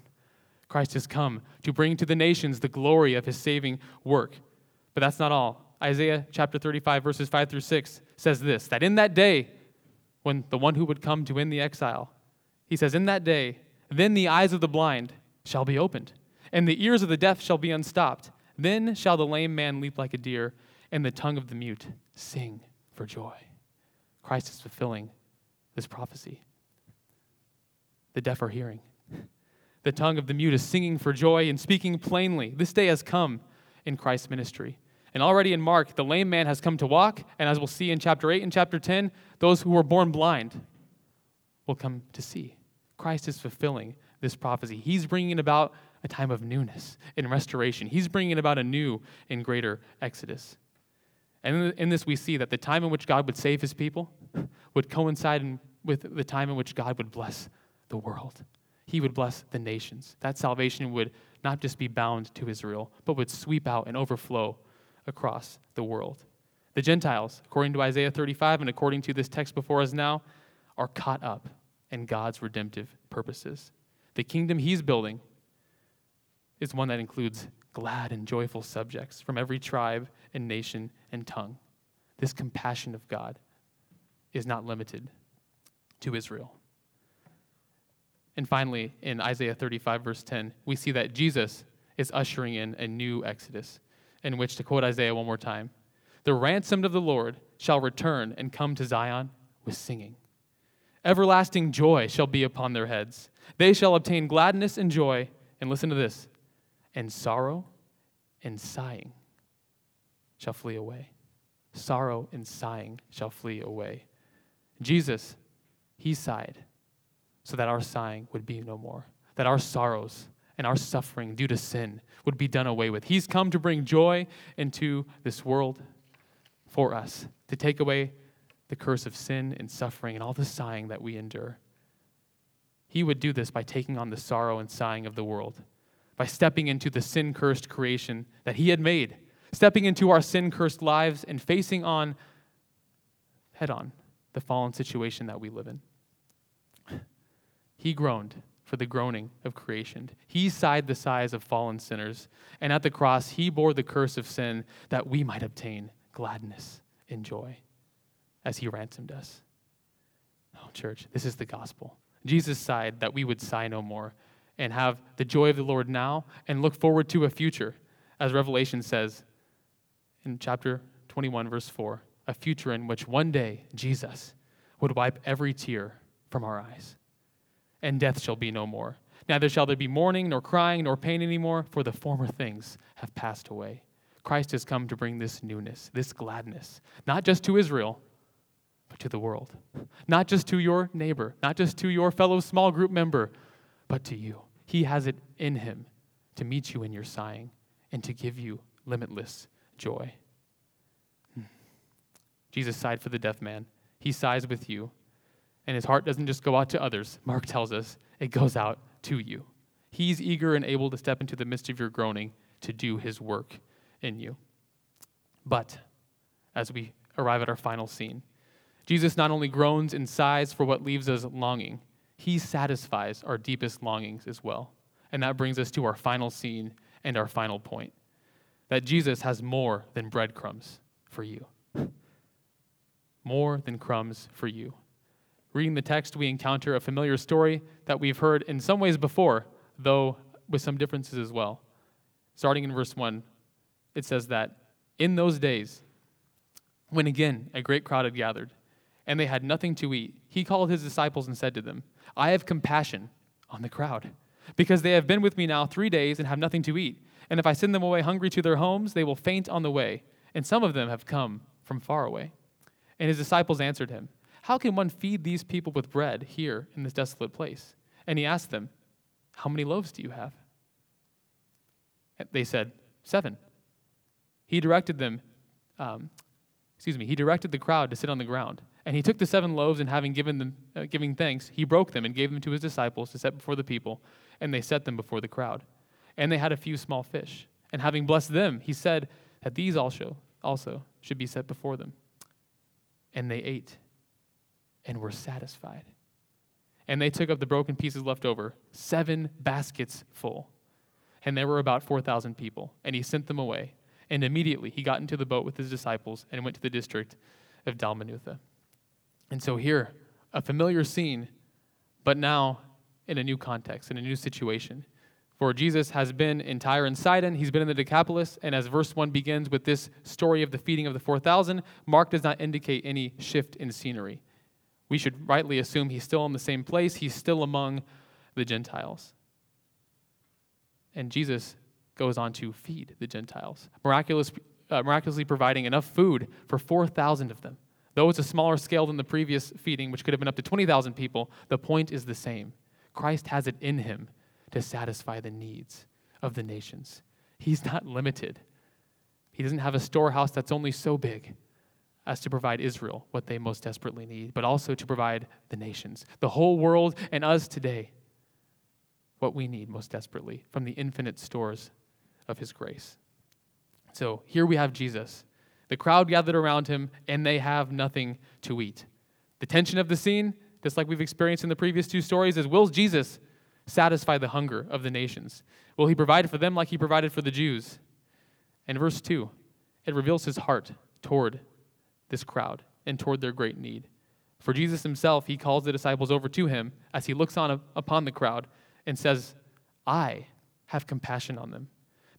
Christ has come to bring to the nations the glory of his saving work. But that's not all. Isaiah chapter 35, verses 5 through 6 says this that in that day, when the one who would come to end the exile, he says, In that day, then the eyes of the blind shall be opened, and the ears of the deaf shall be unstopped. Then shall the lame man leap like a deer, and the tongue of the mute sing for joy. Christ is fulfilling this prophecy. the deaf are hearing. The tongue of the mute is singing for joy and speaking plainly. This day has come in Christ's ministry. And already in Mark, the lame man has come to walk, and as we'll see in chapter 8 and chapter 10, those who were born blind will come to see. Christ is fulfilling this prophecy. He's bringing about a time of newness and restoration. He's bringing about a new and greater exodus. And in this, we see that the time in which God would save his people would coincide with the time in which God would bless the world. He would bless the nations. That salvation would not just be bound to Israel, but would sweep out and overflow across the world. The Gentiles, according to Isaiah 35 and according to this text before us now, are caught up in God's redemptive purposes. The kingdom he's building is one that includes glad and joyful subjects from every tribe and nation and tongue. This compassion of God is not limited to Israel. And finally, in Isaiah 35, verse 10, we see that Jesus is ushering in a new exodus, in which, to quote Isaiah one more time, the ransomed of the Lord shall return and come to Zion with singing. Everlasting joy shall be upon their heads. They shall obtain gladness and joy, and listen to this, and sorrow and sighing shall flee away. Sorrow and sighing shall flee away. Jesus, he sighed so that our sighing would be no more, that our sorrows and our suffering due to sin would be done away with. He's come to bring joy into this world for us, to take away the curse of sin and suffering and all the sighing that we endure. He would do this by taking on the sorrow and sighing of the world, by stepping into the sin cursed creation that He had made, stepping into our sin cursed lives and facing on head on the fallen situation that we live in. He groaned for the groaning of creation. He sighed the sighs of fallen sinners. And at the cross, he bore the curse of sin that we might obtain gladness and joy as he ransomed us. Oh, church, this is the gospel. Jesus sighed that we would sigh no more and have the joy of the Lord now and look forward to a future, as Revelation says in chapter 21, verse 4 a future in which one day Jesus would wipe every tear from our eyes and death shall be no more. Neither shall there be mourning, nor crying, nor pain anymore, for the former things have passed away. Christ has come to bring this newness, this gladness, not just to Israel, but to the world. Not just to your neighbor, not just to your fellow small group member, but to you. He has it in him to meet you in your sighing and to give you limitless joy. Hmm. Jesus sighed for the deaf man. He sighs with you and his heart doesn't just go out to others. Mark tells us it goes out to you. He's eager and able to step into the midst of your groaning to do his work in you. But as we arrive at our final scene, Jesus not only groans and sighs for what leaves us longing, he satisfies our deepest longings as well. And that brings us to our final scene and our final point that Jesus has more than breadcrumbs for you. More than crumbs for you. Reading the text, we encounter a familiar story that we've heard in some ways before, though with some differences as well. Starting in verse 1, it says that in those days, when again a great crowd had gathered, and they had nothing to eat, he called his disciples and said to them, I have compassion on the crowd, because they have been with me now three days and have nothing to eat. And if I send them away hungry to their homes, they will faint on the way. And some of them have come from far away. And his disciples answered him, how can one feed these people with bread here in this desolate place? And he asked them, How many loaves do you have? They said, Seven. He directed them, um, excuse me, he directed the crowd to sit on the ground. And he took the seven loaves, and having given them, uh, giving thanks, he broke them and gave them to his disciples to set before the people, and they set them before the crowd. And they had a few small fish. And having blessed them, he said that these also, also should be set before them. And they ate and were satisfied. And they took up the broken pieces left over, seven baskets full. And there were about 4,000 people. And he sent them away. And immediately he got into the boat with his disciples and went to the district of Dalmanutha. And so here, a familiar scene, but now in a new context, in a new situation. For Jesus has been in Tyre and Sidon, he's been in the Decapolis, and as verse 1 begins with this story of the feeding of the 4,000, Mark does not indicate any shift in scenery we should rightly assume he's still in the same place. He's still among the Gentiles. And Jesus goes on to feed the Gentiles, miraculous, uh, miraculously providing enough food for 4,000 of them. Though it's a smaller scale than the previous feeding, which could have been up to 20,000 people, the point is the same. Christ has it in him to satisfy the needs of the nations. He's not limited. He doesn't have a storehouse that's only so big as to provide Israel what they most desperately need, but also to provide the nations, the whole world, and us today what we need most desperately from the infinite stores of his grace. So here we have Jesus. The crowd gathered around him, and they have nothing to eat. The tension of the scene, just like we've experienced in the previous two stories, is will Jesus satisfy the hunger of the nations? Will he provide for them like he provided for the Jews? And verse 2, it reveals his heart toward this crowd and toward their great need. For Jesus himself, he calls the disciples over to him as he looks on upon the crowd and says, I have compassion on them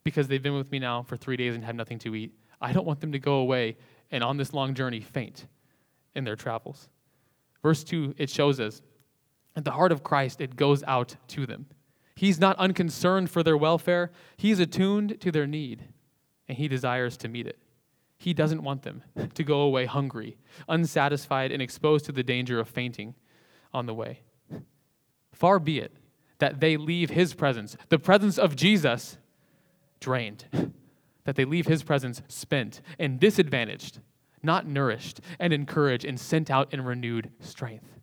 because they've been with me now for three days and have nothing to eat. I don't want them to go away and on this long journey faint in their travels. Verse 2, it shows us at the heart of Christ, it goes out to them. He's not unconcerned for their welfare, he's attuned to their need, and he desires to meet it. He doesn't want them to go away hungry, unsatisfied, and exposed to the danger of fainting on the way. Far be it that they leave his presence, the presence of Jesus, drained, that they leave his presence spent and disadvantaged, not nourished and encouraged and sent out in renewed strength.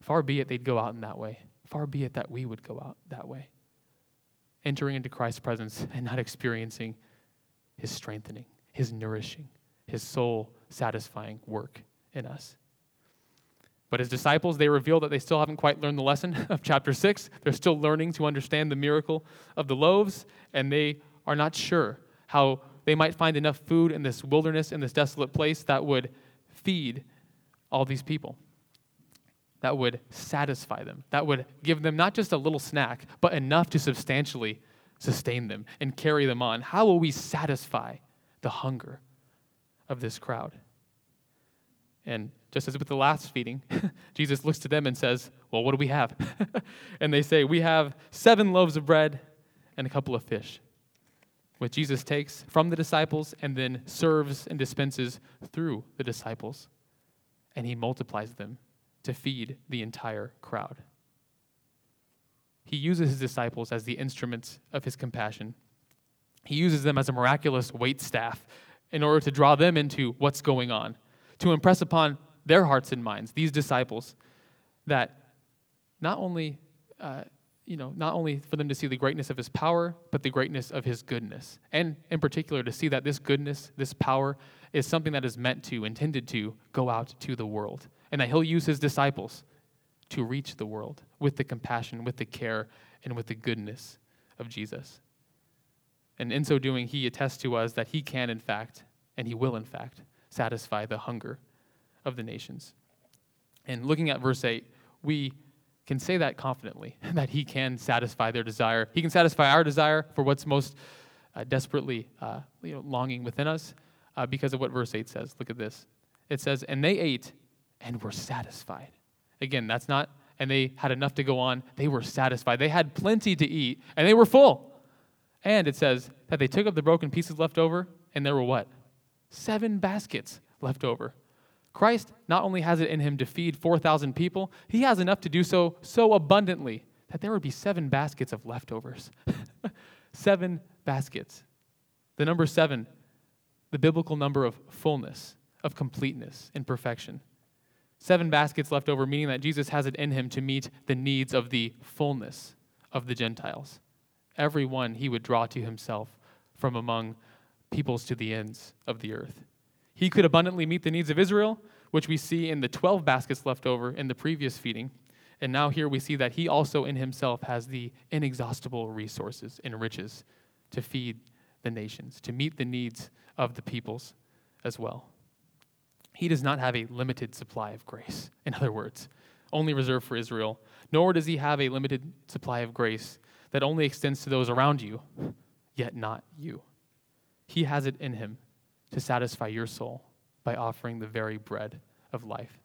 Far be it they'd go out in that way. Far be it that we would go out that way, entering into Christ's presence and not experiencing his strengthening, his nourishing, his soul satisfying work in us. But his disciples, they reveal that they still haven't quite learned the lesson of chapter 6. They're still learning to understand the miracle of the loaves, and they are not sure how they might find enough food in this wilderness, in this desolate place, that would feed all these people, that would satisfy them, that would give them not just a little snack, but enough to substantially sustain them and carry them on. How will we satisfy the hunger of this crowd? And just as with the last feeding, Jesus looks to them and says, Well, what do we have? and they say, We have seven loaves of bread and a couple of fish, which Jesus takes from the disciples and then serves and dispenses through the disciples. And he multiplies them to feed the entire crowd. He uses his disciples as the instruments of his compassion. He uses them as a miraculous wait staff in order to draw them into what's going on, to impress upon their hearts and minds, these disciples, that not only, uh, you know, not only for them to see the greatness of his power, but the greatness of his goodness. And in particular, to see that this goodness, this power, is something that is meant to, intended to, go out to the world. And that he'll use his disciples to reach the world with the compassion, with the care, and with the goodness of Jesus. And in so doing, he attests to us that he can, in fact, and he will, in fact, satisfy the hunger of the nations. And looking at verse 8, we can say that confidently that he can satisfy their desire. He can satisfy our desire for what's most uh, desperately uh, you know, longing within us uh, because of what verse 8 says. Look at this. It says, And they ate and were satisfied. Again, that's not, and they had enough to go on. They were satisfied. They had plenty to eat, and they were full. And it says that they took up the broken pieces left over, and there were what? Seven baskets left over. Christ not only has it in him to feed 4,000 people, he has enough to do so so abundantly that there would be seven baskets of leftovers. seven baskets. The number seven, the biblical number of fullness, of completeness, and perfection. Seven baskets left over, meaning that Jesus has it in him to meet the needs of the fullness of the Gentiles. Every one he would draw to himself from among peoples to the ends of the earth. He could abundantly meet the needs of Israel, which we see in the 12 baskets left over in the previous feeding. And now here we see that he also in himself has the inexhaustible resources and riches to feed the nations, to meet the needs of the peoples as well. He does not have a limited supply of grace, in other words, only reserved for Israel, nor does he have a limited supply of grace that only extends to those around you, yet not you. He has it in him to satisfy your soul by offering the very bread of life.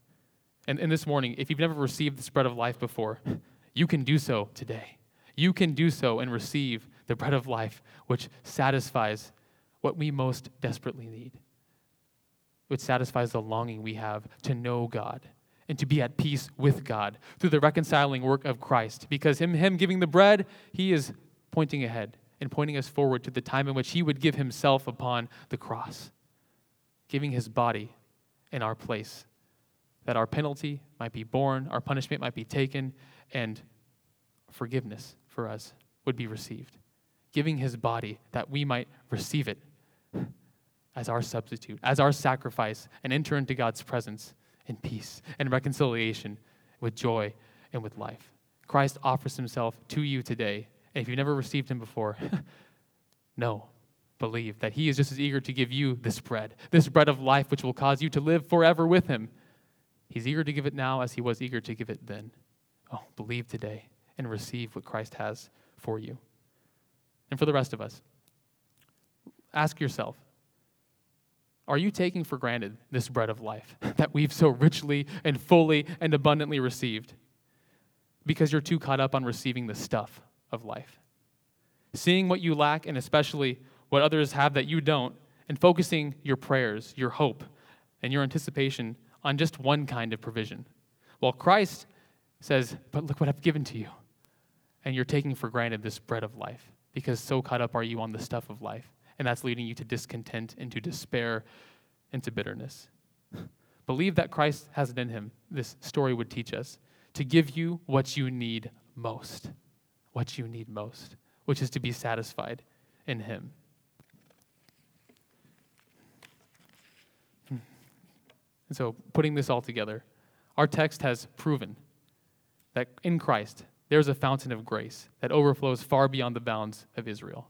And, and this morning, if you've never received this bread of life before, You can do so today. You can do so and receive the bread of life, which satisfies what we most desperately need, which satisfies the longing we have to know God and to be at peace with God through the reconciling work of Christ. Because him, him giving the bread, he is pointing ahead and pointing us forward to the time in which he would give himself upon the cross, giving his body in our place, that our penalty might be borne, our punishment might be taken, and forgiveness for us would be received. Giving his body that we might receive it as our substitute, as our sacrifice, and enter into God's presence in peace and reconciliation with joy and with life. Christ offers himself to you today. And if you've never received him before, no, believe that he is just as eager to give you this bread, this bread of life, which will cause you to live forever with him. He's eager to give it now as he was eager to give it then. Oh, believe today and receive what Christ has for you. And for the rest of us, ask yourself are you taking for granted this bread of life that we've so richly and fully and abundantly received because you're too caught up on receiving the stuff of life? Seeing what you lack and especially what others have that you don't, and focusing your prayers, your hope, and your anticipation on just one kind of provision. While Christ says, But look what I've given to you. And you're taking for granted this bread of life because so caught up are you on the stuff of life and that's leading you to discontent, into despair, into bitterness. Believe that Christ has it in him, this story would teach us, to give you what you need most. What you need most, which is to be satisfied in him. And so, putting this all together, our text has proven that in Christ, there's a fountain of grace that overflows far beyond the bounds of Israel.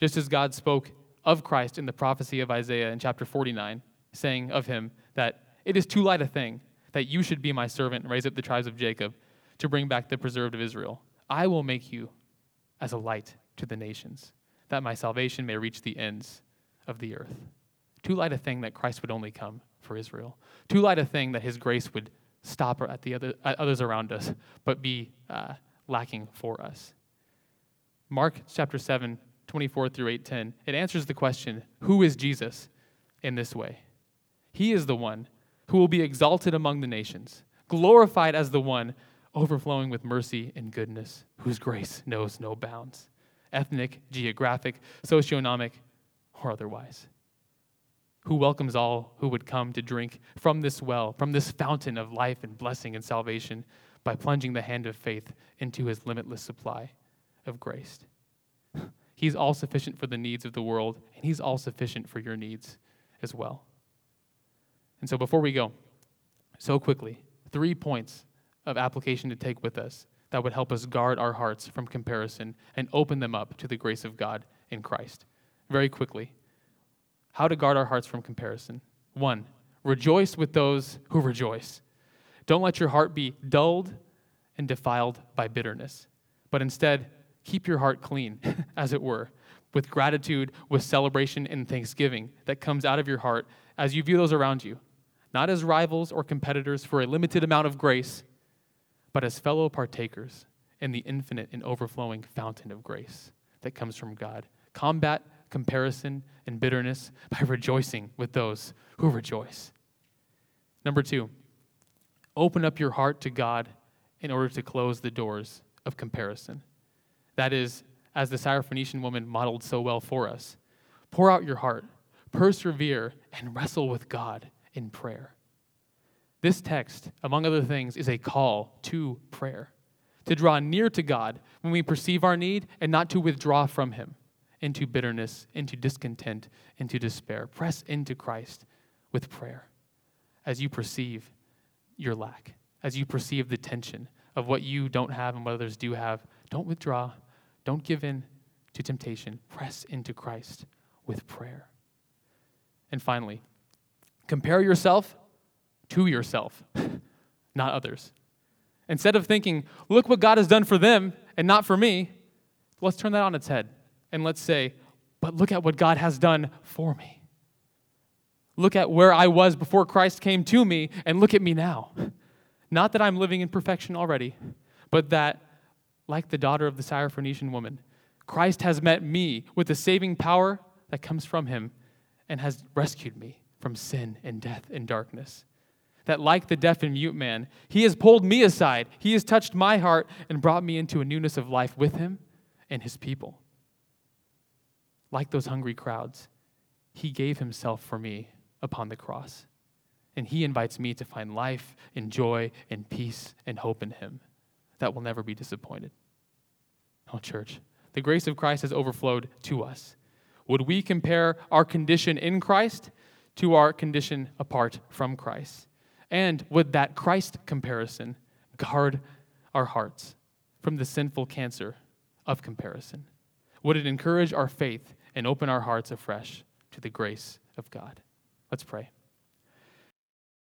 Just as God spoke of Christ in the prophecy of Isaiah in chapter 49, saying of him that it is too light a thing that you should be my servant and raise up the tribes of Jacob to bring back the preserved of Israel. I will make you as a light to the nations, that my salvation may reach the ends of the earth. Too light a thing that Christ would only come for Israel. Too light a thing that his grace would stop at the other, at others around us, but be uh, lacking for us. Mark chapter 7 24 through 810, it answers the question who is Jesus in this way? He is the one who will be exalted among the nations, glorified as the one overflowing with mercy and goodness, whose grace knows no bounds, ethnic, geographic, socioeconomic, or otherwise. Who welcomes all who would come to drink from this well, from this fountain of life and blessing and salvation, by plunging the hand of faith into his limitless supply of grace. He's all sufficient for the needs of the world, and He's all sufficient for your needs as well. And so, before we go, so quickly, three points of application to take with us that would help us guard our hearts from comparison and open them up to the grace of God in Christ. Very quickly, how to guard our hearts from comparison. One, rejoice with those who rejoice. Don't let your heart be dulled and defiled by bitterness, but instead, keep your heart clean, as it were, with gratitude, with celebration and thanksgiving that comes out of your heart as you view those around you, not as rivals or competitors for a limited amount of grace, but as fellow partakers in the infinite and overflowing fountain of grace that comes from God. Combat comparison and bitterness by rejoicing with those who rejoice. Number two, open up your heart to God in order to close the doors of comparison. That is, as the Syrophoenician woman modeled so well for us. Pour out your heart, persevere, and wrestle with God in prayer. This text, among other things, is a call to prayer, to draw near to God when we perceive our need and not to withdraw from Him into bitterness, into discontent, into despair. Press into Christ with prayer as you perceive your lack, as you perceive the tension of what you don't have and what others do have. Don't withdraw, don't give in to temptation. Press into Christ with prayer. And finally, compare yourself to yourself, not others. Instead of thinking, look what God has done for them and not for me, let's turn that on its head and let's say, but look at what God has done for me. Look at where I was before Christ came to me and look at me now. Not that I'm living in perfection already, but that, like the daughter of the Syrophoenician woman, Christ has met me with the saving power that comes from him and has rescued me from sin and death and darkness. That, like the deaf and mute man, he has pulled me aside, he has touched my heart and brought me into a newness of life with him and his people. Like those hungry crowds, he gave himself for me upon the cross. And he invites me to find life and joy and peace and hope in him that will never be disappointed. Oh, church, the grace of Christ has overflowed to us. Would we compare our condition in Christ to our condition apart from Christ? And would that Christ comparison guard our hearts from the sinful cancer of comparison? Would it encourage our faith and open our hearts afresh to the grace of God? Let's pray.